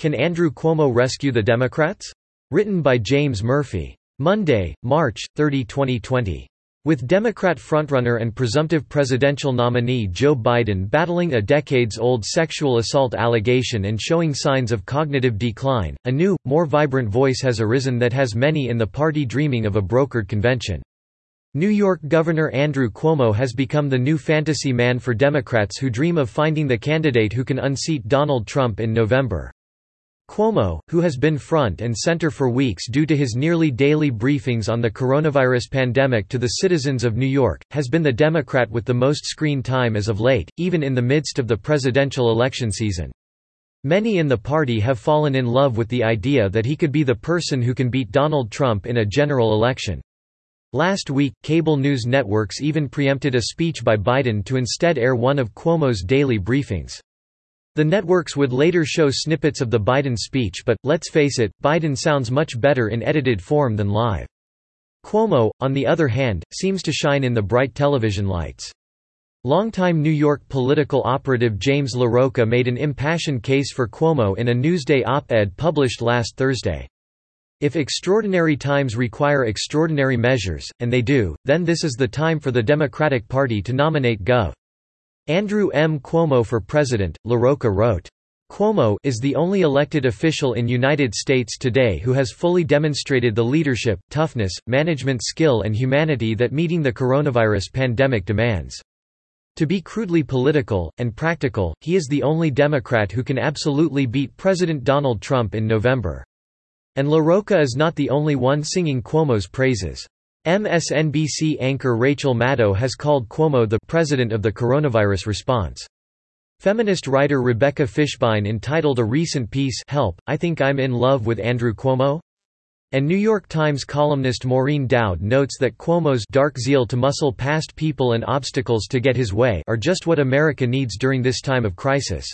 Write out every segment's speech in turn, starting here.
Can Andrew Cuomo rescue the Democrats? Written by James Murphy. Monday, March 30, 2020. With Democrat frontrunner and presumptive presidential nominee Joe Biden battling a decades-old sexual assault allegation and showing signs of cognitive decline, a new, more vibrant voice has arisen that has many in the party dreaming of a brokered convention. New York Governor Andrew Cuomo has become the new fantasy man for Democrats who dream of finding the candidate who can unseat Donald Trump in November. Cuomo, who has been front and center for weeks due to his nearly daily briefings on the coronavirus pandemic to the citizens of New York, has been the Democrat with the most screen time as of late, even in the midst of the presidential election season. Many in the party have fallen in love with the idea that he could be the person who can beat Donald Trump in a general election. Last week, cable news networks even preempted a speech by Biden to instead air one of Cuomo's daily briefings. The networks would later show snippets of the Biden speech but, let's face it, Biden sounds much better in edited form than live. Cuomo, on the other hand, seems to shine in the bright television lights. Longtime New York political operative James LaRocca made an impassioned case for Cuomo in a Newsday op-ed published last Thursday. If extraordinary times require extraordinary measures, and they do, then this is the time for the Democratic Party to nominate Gov. Andrew M. Cuomo for president, LaRocca wrote. Cuomo is the only elected official in United States today who has fully demonstrated the leadership, toughness, management skill and humanity that meeting the coronavirus pandemic demands. To be crudely political, and practical, he is the only Democrat who can absolutely beat President Donald Trump in November. And LaRocca is not the only one singing Cuomo's praises. MSNBC anchor Rachel Maddow has called Cuomo the president of the coronavirus response. Feminist writer Rebecca Fishbein entitled a recent piece Help, I Think I'm in Love with Andrew Cuomo? And New York Times columnist Maureen Dowd notes that Cuomo's dark zeal to muscle past people and obstacles to get his way are just what America needs during this time of crisis.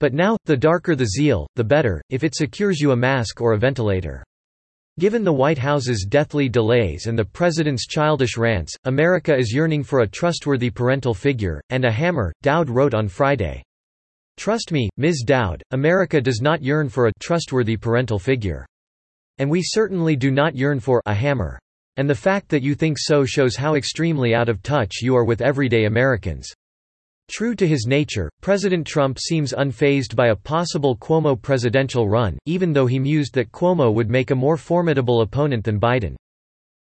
But now, the darker the zeal, the better, if it secures you a mask or a ventilator. Given the White House's deathly delays and the president's childish rants, America is yearning for a trustworthy parental figure, and a hammer, Dowd wrote on Friday. Trust me, Ms. Dowd, America does not yearn for a trustworthy parental figure. And we certainly do not yearn for a hammer. And the fact that you think so shows how extremely out of touch you are with everyday Americans. True to his nature, President Trump seems unfazed by a possible Cuomo presidential run, even though he mused that Cuomo would make a more formidable opponent than Biden.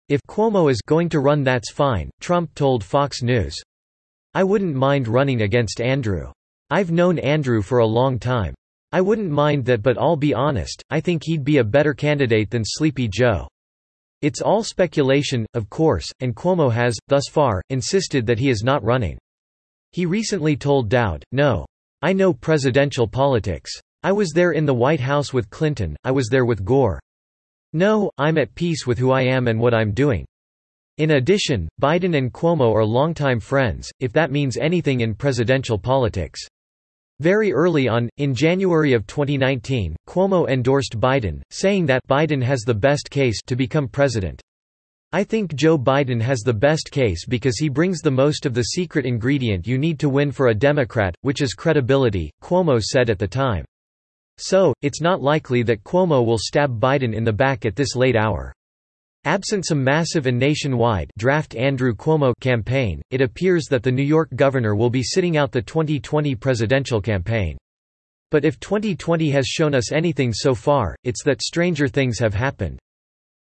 If Cuomo is going to run that's fine, Trump told Fox News. I wouldn't mind running against Andrew. I've known Andrew for a long time. I wouldn't mind that but I'll be honest, I think he'd be a better candidate than Sleepy Joe. It's all speculation, of course, and Cuomo has, thus far, insisted that he is not running. He recently told Dowd, No. I know presidential politics. I was there in the White House with Clinton, I was there with Gore. No, I'm at peace with who I am and what I'm doing. In addition, Biden and Cuomo are longtime friends, if that means anything in presidential politics. Very early on, in January of 2019, Cuomo endorsed Biden, saying that Biden has the best case to become president. I think Joe Biden has the best case because he brings the most of the secret ingredient you need to win for a Democrat, which is credibility, Cuomo said at the time. So, it's not likely that Cuomo will stab Biden in the back at this late hour. Absent some massive and nationwide draft Andrew Cuomo campaign, it appears that the New York governor will be sitting out the 2020 presidential campaign. But if 2020 has shown us anything so far, it's that stranger things have happened.